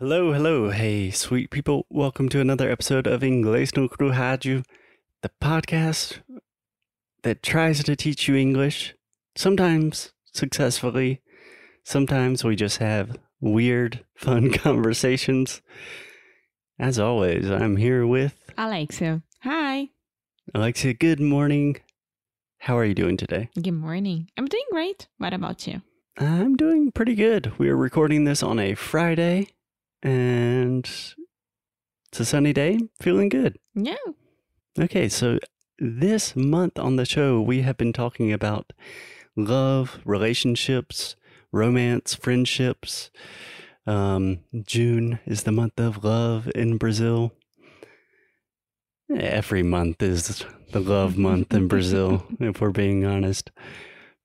Hello, hello, hey, sweet people. Welcome to another episode of Inglês no Rádio, the podcast that tries to teach you English, sometimes successfully. Sometimes we just have weird, fun conversations. As always, I'm here with Alexia. Hi. Alexia. Good morning. How are you doing today? Good morning. I'm doing great. What about you? I'm doing pretty good. We are recording this on a Friday and it's a sunny day. Feeling good. Yeah. Okay, so this month on the show, we have been talking about love, relationships, romance, friendships. Um, June is the month of love in Brazil. Every month is the love month in Brazil, if we're being honest.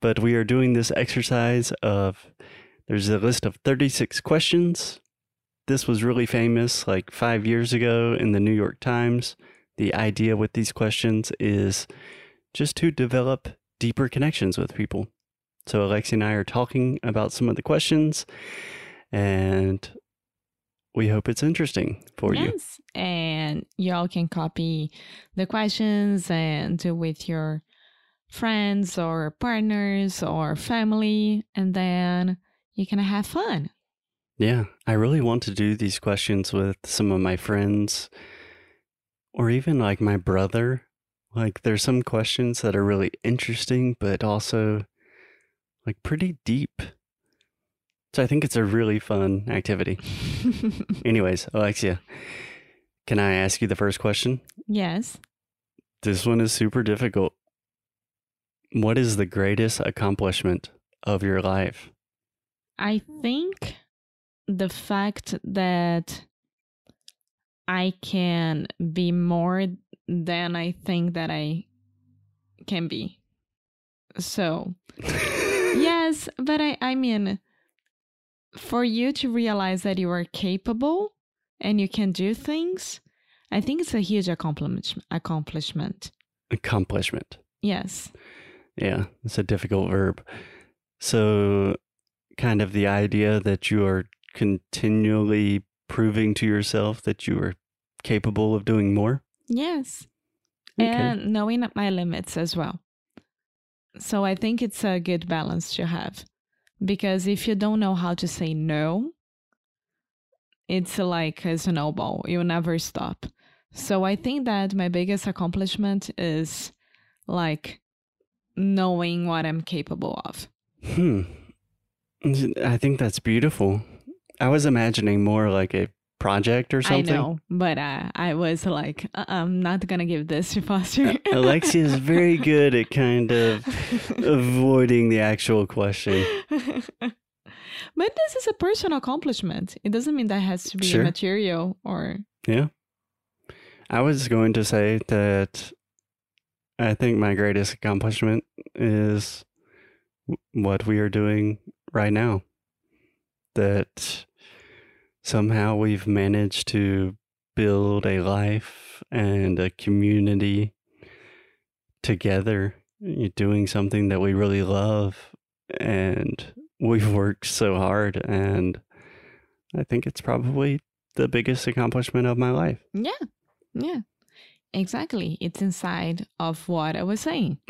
But we are doing this exercise of there's a list of 36 questions. This was really famous like five years ago in the New York Times. The idea with these questions is just to develop deeper connections with people. So, Alexi and I are talking about some of the questions, and we hope it's interesting for you. yes. And y'all can copy the questions and do with your friends or partners or family, and then you can have fun. Yeah, I really want to do these questions with some of my friends or even like my brother. Like, there's some questions that are really interesting, but also like pretty deep. So, I think it's a really fun activity. Anyways, Alexia, can I ask you the first question? yes. This one is super difficult. What is the greatest accomplishment of your life? I think the fact that I can be more than I think that I can be. So, yes, but I, I mean, for you to realize that you are capable and you can do things, I think it's a huge accomplishment. Accomplishment. Accomplishment. Yes. Yeah, it's a difficult verb. So, kind of the idea that you are continually proving to yourself that you are capable of doing more. Yes. Okay. And knowing my limits as well. So I think it's a good balance to have. Because if you don't know how to say no, it's like a snowball. You'll never stop. So I think that my biggest accomplishment is like knowing what I'm capable of. Hmm. I think that's beautiful. I was imagining more like a project or something. I know, but uh, I was like, uh, I'm not gonna give this to Foster. Alexia is very good at kind of avoiding the actual question. but this is a personal accomplishment. It doesn't mean that has to be Sure. material or Yeah. I was going to say that I think my greatest accomplishment is what we are doing right now. That somehow we've managed to build a life and a community together, doing something that we really love. And we've worked so hard. And I think it's probably the biggest accomplishment of my life. yeah, yeah, exactly. It's inside of what I was saying.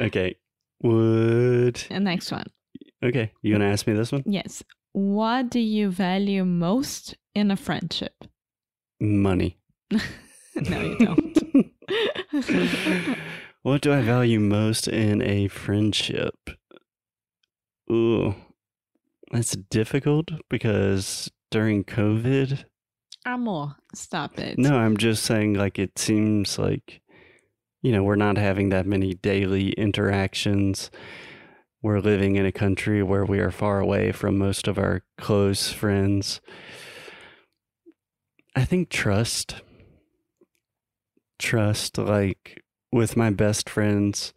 okay. Would And next one, okay? You gonna ask me this one? yes. What do you value most in a friendship? Money. no, you don't. what do I value most in a friendship? Ooh, that's difficult because during COVID. Amor, stop it. No, I'm just saying, like, it seems like, you know, we're not having that many daily interactions. We're living in a country where we are far away from most of our close friends. I think trust. Trust, like, with my best friends,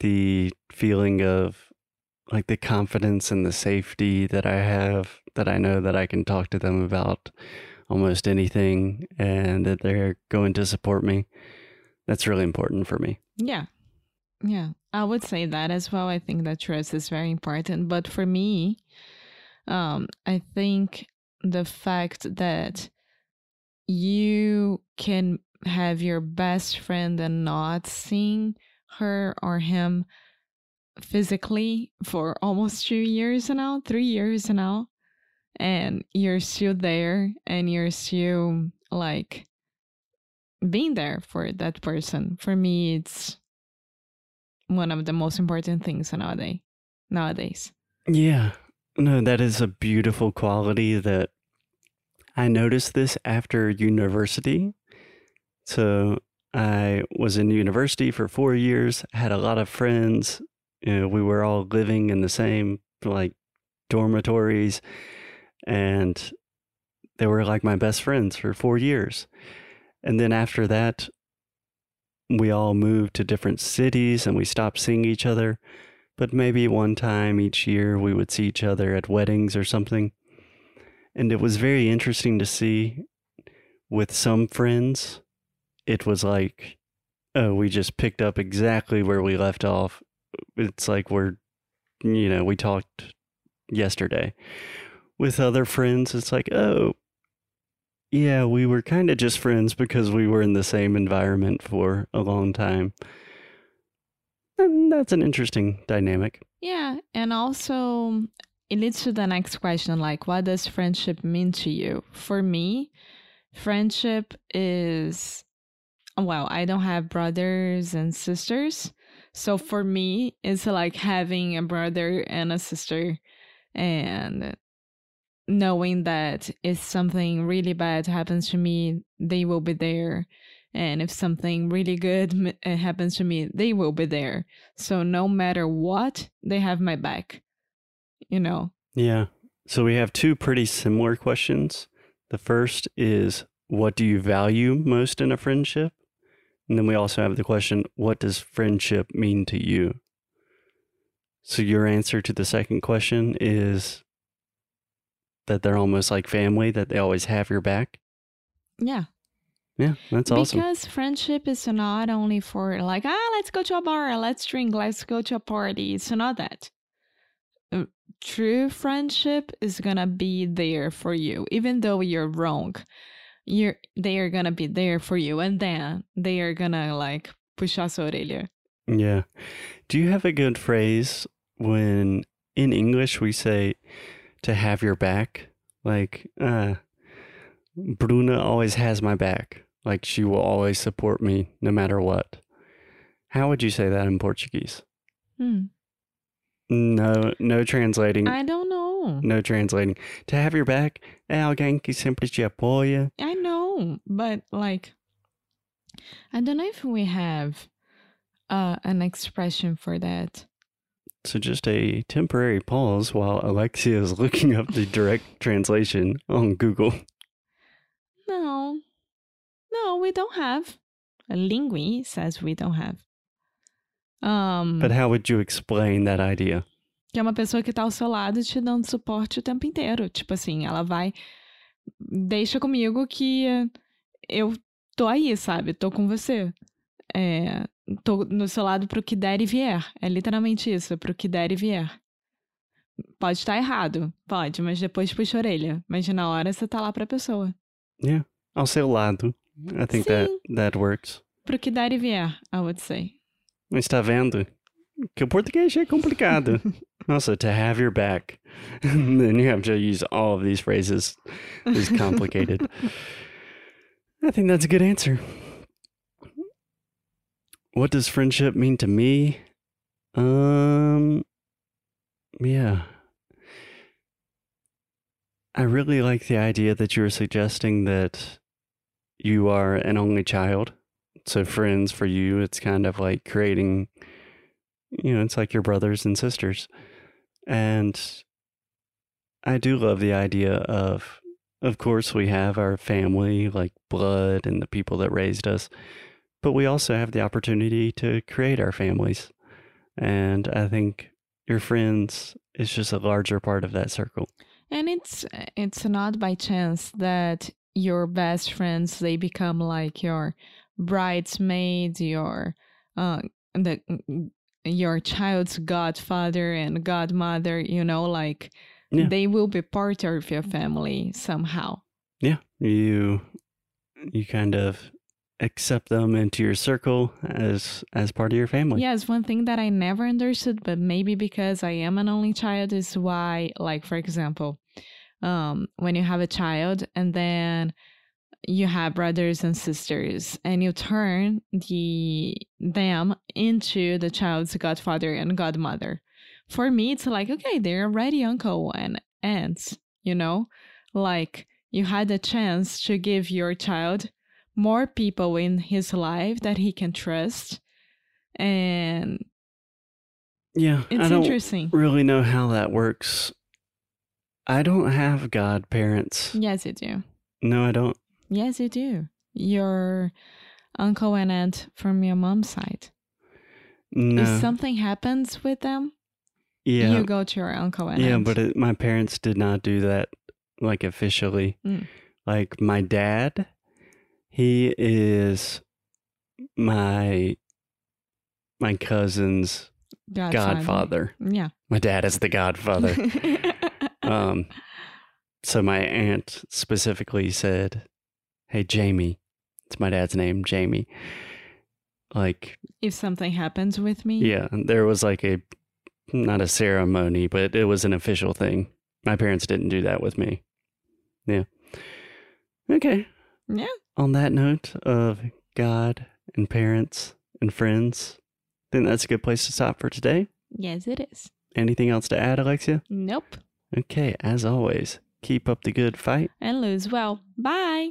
the feeling of like the confidence and the safety that I have that I know that I can talk to them about almost anything and that they're going to support me. That's really important for me. Yeah. Yeah. I would say that as well. I think that trust is very important. But for me, um, I think the fact that you can have your best friend and not seeing her or him physically for almost two years now, three years now, and you're still there and you're still like being there for that person. For me, it's one of the most important things nowadays. Nowadays. Yeah. No, that is a beautiful quality that I noticed this after university. So I was in university for four years, had a lot of friends. You know, we were all living in the same like dormitories and they were like my best friends for four years. And then after that, we all moved to different cities and we stopped seeing each other. But maybe one time each year we would see each other at weddings or something. And it was very interesting to see with some friends, it was like, oh, we just picked up exactly where we left off. It's like we're, you know, we talked yesterday. With other friends, it's like, oh, yeah, we were kind of just friends because we were in the same environment for a long time. And that's an interesting dynamic. Yeah. And also, mm, it leads to the next question like, what does friendship mean to you? For me, friendship is, well, I don't have brothers and sisters. So for me, it's like having a brother and a sister and knowing that if something really bad happens to me, they will be there. And if something really good uh, happens to me, they will be there. So no matter what, they have my back. You know? Yeah. So we have two pretty similar questions. The first is what do you value most in a friendship? And then we also have the question what does friendship mean to you? So your answer to the second question is that they're almost like family, that they always have your back. Yeah. Yeah, that's awesome. Because friendship is not only for like, ah, let's go to a bar, let's drink, let's go to a party. It's not that. Uh, true friendship is gonna be there for you, even though you're wrong. You're they are gonna be there for you, and then they are gonna like push us orelha. Yeah. Do you have a good phrase when in English we say to have your back? Like, uh, Bruna always has my back. Like, she will always support me no matter what. How would you say that in Portuguese? Hmm. No, no translating. I don't know. No translating. To have your back é alguém que sempre te apoia. I know, but like, I don't know if we have uh, an expression for that. So just a temporary pause while Alexia is looking up the direct translation on Google. No, no, we don't have. A Lingui says we don't have. Um, But how would you explain that idea? que é uma pessoa que tá ao seu lado te dando suporte o tempo inteiro. Tipo assim, ela vai. Deixa comigo que eu tô aí, sabe? Tô com você. É, tô no seu lado pro que der e vier. É literalmente isso, pro que der e vier. Pode estar errado, pode, mas depois puxa a orelha. Mas na hora você tá lá pra pessoa. Yeah, ao seu lado. I think that Sim. that works. Pro que der e vier, I would say. Está vendo que o português é complicado. also, to have your back. Then you have to use all of these phrases. It's complicated. I think that's a good answer. What does friendship mean to me? Um, yeah. I really like the idea that you were suggesting that you are an only child. So, friends for you, it's kind of like creating, you know, it's like your brothers and sisters. And I do love the idea of, of course, we have our family, like blood and the people that raised us, but we also have the opportunity to create our families. And I think your friends is just a larger part of that circle. And it's it's not by chance that your best friends they become like your bridesmaids, your uh the your child's godfather and godmother, you know, like Yeah. they will be part of your family somehow. Yeah, you you kind of accept them into your circle as as part of your family. Yes, one thing that I never understood, but maybe because I am an only child, is why, like, for example, um, when you have a child and then you have brothers and sisters and you turn the them into the child's godfather and godmother. For me, it's like, okay, they're already uncle and aunts, you know? Like you had a chance to give your child more people in his life that he can trust and Yeah, it's I don't interesting. really know how that works. I don't have godparents. Yes, you do. No, I don't. Yes, you do. Your uncle and aunt from your mom's side. No. If something happens with them, yeah. you go to your uncle and Yeah, aunt. but it, my parents did not do that like officially. Mm. Like my dad, he is my my cousin's Godfather. godfather. Yeah. My dad is the godfather. um so my aunt specifically said, "Hey Jamie, it's my dad's name, Jamie." Like, if something happens with me, yeah, there was like a not a ceremony, but it was an official thing. My parents didn't do that with me. Yeah. Okay. Yeah. On that note of God and parents and friends, I think that's a good place to stop for today. Yes, it is. Anything else to add, Alexia? Nope. Okay, as always, keep up the good fight. And lose well. Bye.